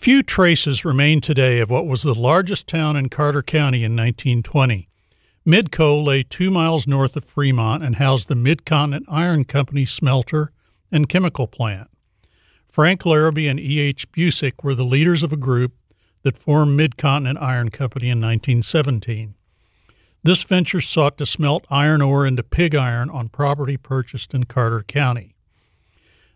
Few traces remain today of what was the largest town in Carter County in 1920. Midco lay two miles north of Fremont and housed the Midcontinent Iron Company smelter and chemical plant. Frank Larrabee and E.H. Busick were the leaders of a group that formed Midcontinent Iron Company in 1917. This venture sought to smelt iron ore into pig iron on property purchased in Carter County.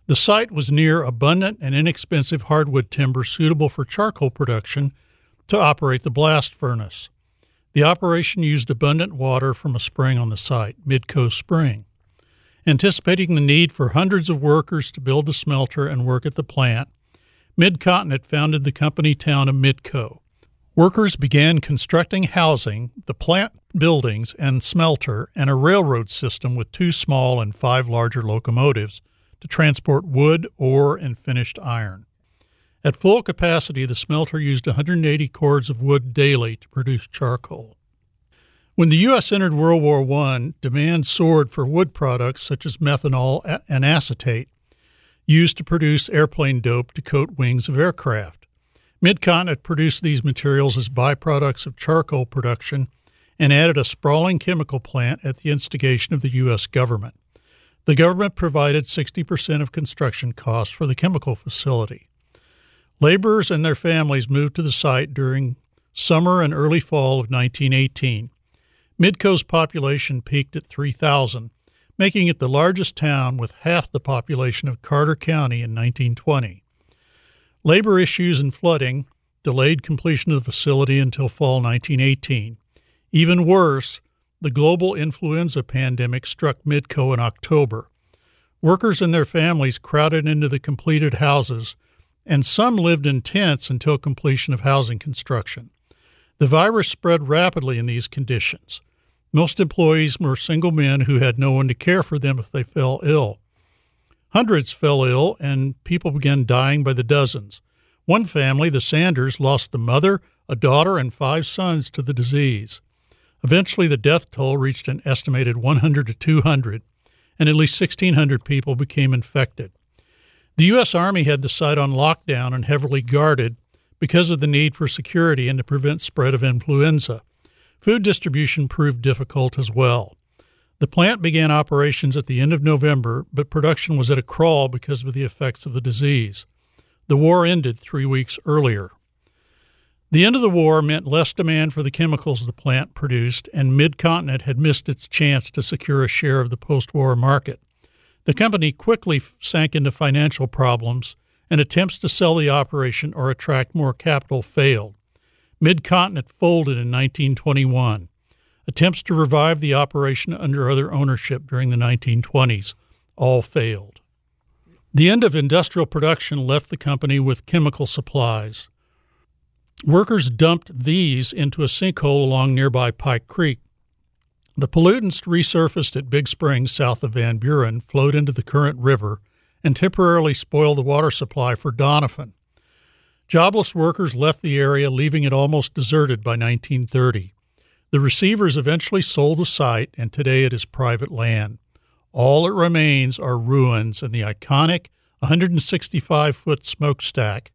The site was near abundant and inexpensive hardwood timber suitable for charcoal production to operate the blast furnace. The operation used abundant water from a spring on the site, Midco Spring. Anticipating the need for hundreds of workers to build the smelter and work at the plant, Midcontinent founded the company town of Midco. Workers began constructing housing, the plant buildings and smelter, and a railroad system with two small and five larger locomotives to transport wood, ore, and finished iron. At full capacity, the smelter used 180 cords of wood daily to produce charcoal. When the U.S. entered World War I, demand soared for wood products such as methanol and acetate, used to produce airplane dope to coat wings of aircraft. Midcontinent produced these materials as byproducts of charcoal production and added a sprawling chemical plant at the instigation of the U.S. government. The government provided 60% of construction costs for the chemical facility. Laborers and their families moved to the site during summer and early fall of 1918. Midco's population peaked at 3,000, making it the largest town with half the population of Carter County in 1920. Labor issues and flooding delayed completion of the facility until fall 1918. Even worse, the global influenza pandemic struck Midco in October. Workers and their families crowded into the completed houses, and some lived in tents until completion of housing construction. The virus spread rapidly in these conditions. Most employees were single men who had no one to care for them if they fell ill. Hundreds fell ill, and people began dying by the dozens. One family, the Sanders, lost the mother, a daughter, and five sons to the disease. Eventually, the death toll reached an estimated 100 to 200, and at least 1,600 people became infected. The U.S. Army had the site on lockdown and heavily guarded because of the need for security and to prevent spread of influenza. Food distribution proved difficult as well. The plant began operations at the end of November, but production was at a crawl because of the effects of the disease. The war ended three weeks earlier. The end of the war meant less demand for the chemicals the plant produced, and Midcontinent had missed its chance to secure a share of the post war market. The company quickly sank into financial problems, and attempts to sell the operation or attract more capital failed. Midcontinent folded in 1921. Attempts to revive the operation under other ownership during the 1920s all failed. The end of industrial production left the company with chemical supplies. Workers dumped these into a sinkhole along nearby Pike Creek. The pollutants resurfaced at Big Springs south of Van Buren, flowed into the Current River, and temporarily spoiled the water supply for Doniphan. Jobless workers left the area, leaving it almost deserted by 1930. The receivers eventually sold the site, and today it is private land. All that remains are ruins and the iconic 165 foot smokestack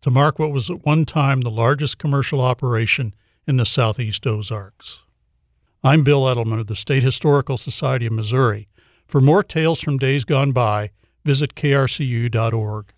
to mark what was at one time the largest commercial operation in the southeast Ozarks. I'm Bill Edelman of the State Historical Society of Missouri. For more tales from days gone by, visit krcu.org.